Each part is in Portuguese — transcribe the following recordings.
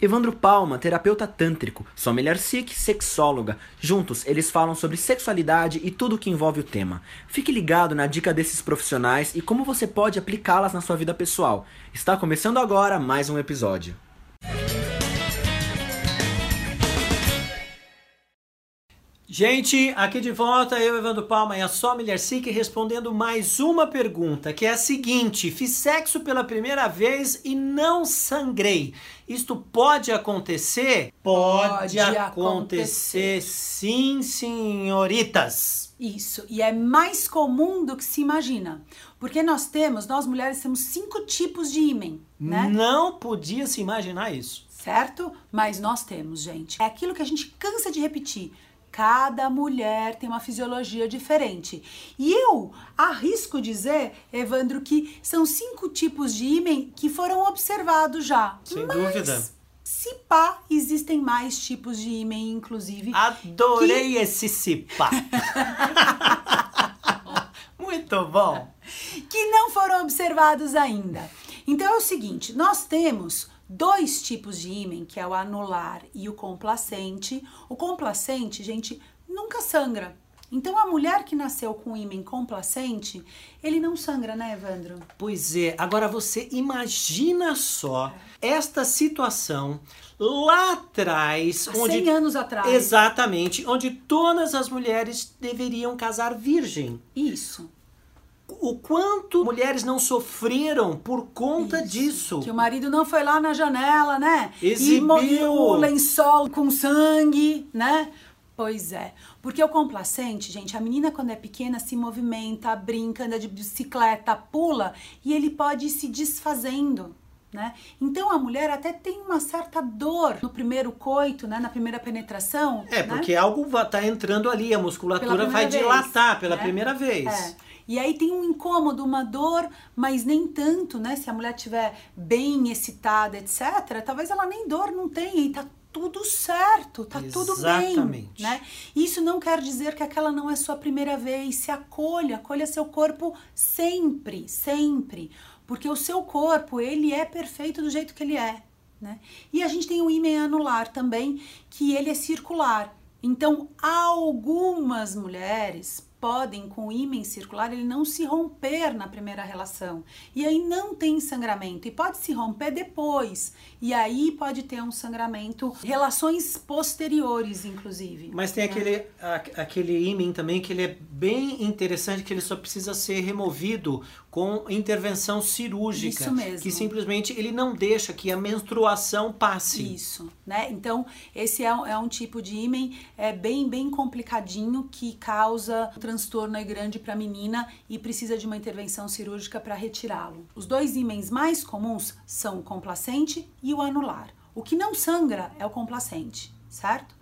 Evandro Palma, terapeuta tântrico, Sommelier Sikh, sexóloga. Juntos, eles falam sobre sexualidade e tudo o que envolve o tema. Fique ligado na dica desses profissionais e como você pode aplicá-las na sua vida pessoal. Está começando agora mais um episódio. Gente, aqui de volta eu, Evandro Palma e a Sommelier Sikh respondendo mais uma pergunta, que é a seguinte: fiz sexo pela primeira vez e não sangrei. Isto pode acontecer? Pode acontecer, acontecer. sim, senhoritas. Isso, e é mais comum do que se imagina. Porque nós temos, nós mulheres temos cinco tipos de ímen, né? Não podia se imaginar isso. Certo? Mas nós temos, gente. É aquilo que a gente cansa de repetir. Cada mulher tem uma fisiologia diferente. E eu arrisco dizer, Evandro, que são cinco tipos de ímen que foram observados já. Sem Mas, dúvida. Se pá, existem mais tipos de ímen, inclusive. Adorei esse cipá. Muito bom. que não foram observados ainda. Então é o seguinte, nós temos dois tipos de ímen, que é o anular e o complacente. O complacente, gente, nunca sangra. Então a mulher que nasceu com ímen complacente, ele não sangra, né, Evandro? Pois é, agora você imagina só esta situação lá atrás, Há onde 100 anos atrás. exatamente, onde todas as mulheres deveriam casar virgem. Isso. O quanto mulheres não sofreram por conta Isso. disso? Que o marido não foi lá na janela, né? Exibiu. E o lençol com sangue, né? Pois é. Porque o complacente, gente, a menina quando é pequena se movimenta, brinca, anda de bicicleta, pula e ele pode ir se desfazendo. Né? Então a mulher até tem uma certa dor no primeiro coito, né? na primeira penetração. É, né? porque algo va- tá entrando ali, a musculatura vai vez, dilatar pela né? primeira vez. É. E aí tem um incômodo, uma dor, mas nem tanto, né? Se a mulher estiver bem excitada, etc., talvez ela nem dor não tenha e tá tudo certo, tá tudo bem, Exatamente. né? Isso não quer dizer que aquela não é sua primeira vez. Se acolha, acolha seu corpo sempre, sempre, porque o seu corpo ele é perfeito do jeito que ele é, né? E a gente tem o ímen anular também, que ele é circular. Então, algumas mulheres podem, com o ímen circular, ele não se romper na primeira relação. E aí não tem sangramento. E pode se romper depois. E aí pode ter um sangramento, relações posteriores, inclusive. Mas tem né? aquele, a- aquele ímen também que ele é bem interessante, que ele só precisa ser removido com intervenção cirúrgica. Isso mesmo. Que simplesmente ele não deixa que a menstruação passe. Isso, né? Então, esse é um, é um tipo de ímen é bem, bem complicadinho que causa transtorno aí grande para a menina e precisa de uma intervenção cirúrgica para retirá-lo. Os dois ímens mais comuns são o complacente e o anular. O que não sangra é o complacente, certo?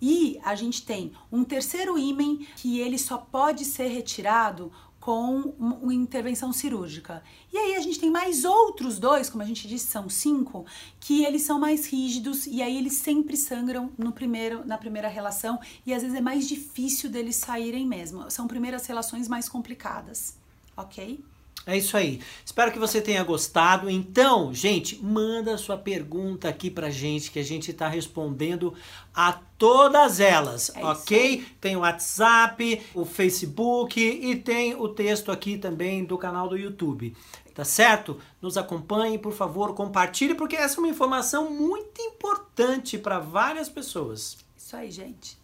E a gente tem um terceiro ímen que ele só pode ser retirado com uma intervenção cirúrgica. E aí a gente tem mais outros dois, como a gente disse, são cinco, que eles são mais rígidos e aí eles sempre sangram no primeiro, na primeira relação e às vezes é mais difícil deles saírem mesmo. São primeiras relações mais complicadas, ok? É isso aí. Espero que você tenha gostado. Então, gente, manda sua pergunta aqui pra gente que a gente tá respondendo a todas elas, É ok? Tem o WhatsApp, o Facebook e tem o texto aqui também do canal do YouTube. Tá certo? Nos acompanhe, por favor, compartilhe porque essa é uma informação muito importante para várias pessoas. Isso aí, gente.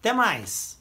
Até mais.